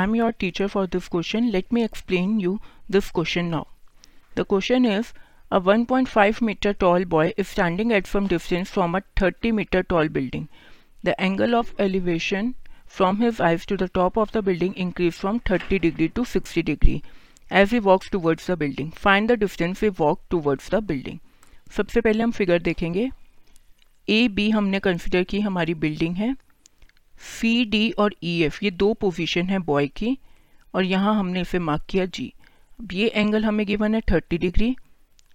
I am your teacher for this question let me explain you this question now the question is a 1.5 metre tall boy is standing at from distance from a 30 metre tall building the angle of elevation from his eyes to the top of the building increase from 30 degree to 60 degree as he walks towards the building fine the distance we walk towards the building सबसे पहले हम figure देखेंगे. A B हमने consider की हमारी building है. C D और E e, F ये दो पोजीशन है बॉय की और यहाँ हमने इसे मार्क किया जी अब ये एंगल हमें गिवन है थर्टी डिग्री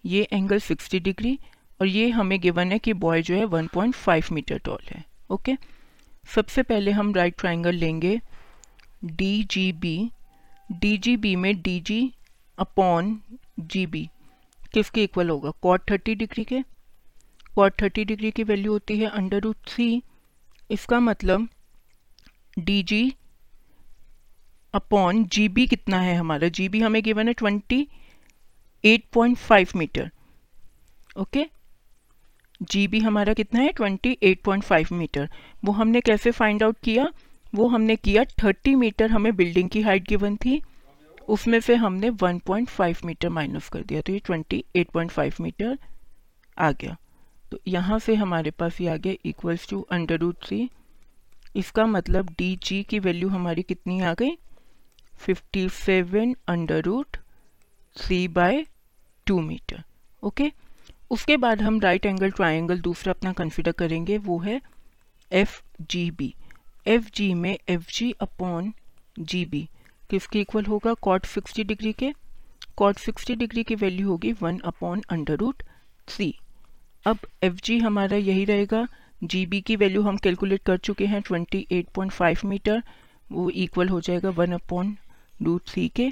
ये एंगल सिक्सटी डिग्री और ये हमें गिवन है कि बॉय जो है one point five metre tall है ओके सबसे पहले हम राइट ट्राइंगल लेंगे D G B D G B में D G upon G B किसके इक्वल होगा? कॉट थर्टी डिग्री के। कॉट थर्टी डिग्री की वैल्यू होती है अंडर रूट थ्री इसका मतलब D G upon G B कितना है हमारा? जी बी हमें गिवन है twenty eight point five metre okay G B हमारा कितना है? Twenty eight point five metre वो हमने कैसे फाइंड आउट किया? वो हमने किया थर्टी मीटर हमें बिल्डिंग की हाइट गिवन थी. उसमें से हमने one point five metre minus कर दिया. तो ये twenty eight point five metre आ गया. तो यहाँ से हमारे पास ये आ गया equals to under root three इसका मतलब डी जी की वैल्यू हमारी कितनी आ गई? Fifty seven under root three by two metre okay उसके बाद हम राइट एंगल ट्राइंगल दूसरा अपना कंसिडर करेंगे, वो है F G B F G में F G upon G B किसके इक्वल होगा? कॉट सिक्सटी डिग्री के. कॉट सिक्सटी डिग्री की वैल्यू होगी one upon under root three अब एफ़ जी हमारा यही रहेगा जी बी की वैल्यू हम कैलकुलेट कर चुके हैं twenty eight point five metre वो इक्वल हो जाएगा वन अपॉन रूट थ्री के।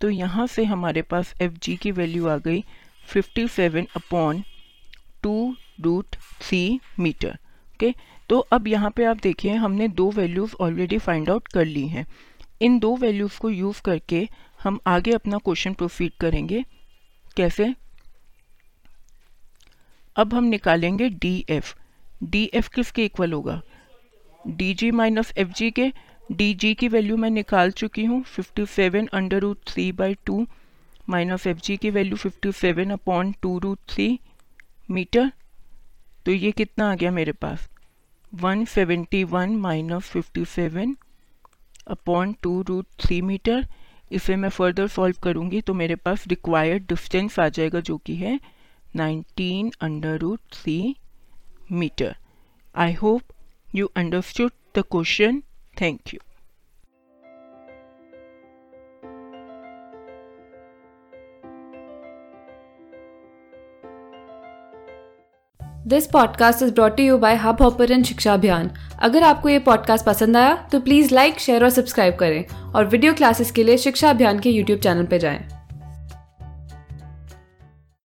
तो यहाँ से हमारे पास एफ़ जी की वैल्यू आ गई fifty seven upon two root three metre okay तो अब यहाँ पे आप देखिए, हमने दो वैल्यूज़ ऑलरेडी फाइंड आउट कर ली हैं। इन दो वैल्यूज़ को यूज़ करके हम आगे अपना क्वेश्चन प्रोसीड करेंगे। कैसे? अब हम निकालेंगे डी एफ़ डी एफ़ किसके इक्वल होगा। D G minus F G के, डी जी की वैल्यू मैं निकाल चुकी हूँ fifty seven under root three by two minus F G की value fifty seven upon two root three metre. तो ये कितना आ गया मेरे पास? One seventy one minus fifty seven upon two root three metre. इसे मैं फर्दर सॉल्व करूँगी तो मेरे पास रिक्वायर्ड डिस्टेंस आ जाएगा जो कि है nineteen under root three metre I hope you understood the question thank you this podcast is brought you by Hubhopper Shiksha Abhiyan अगर आपको ये पॉडकास्ट पसंद आया तो प्लीज़ लाइक शेयर और सब्सक्राइब करें और वीडियो क्लासेस के लिए शिक्षा अभियान के यूट्यूब चैनल पर जाएँ।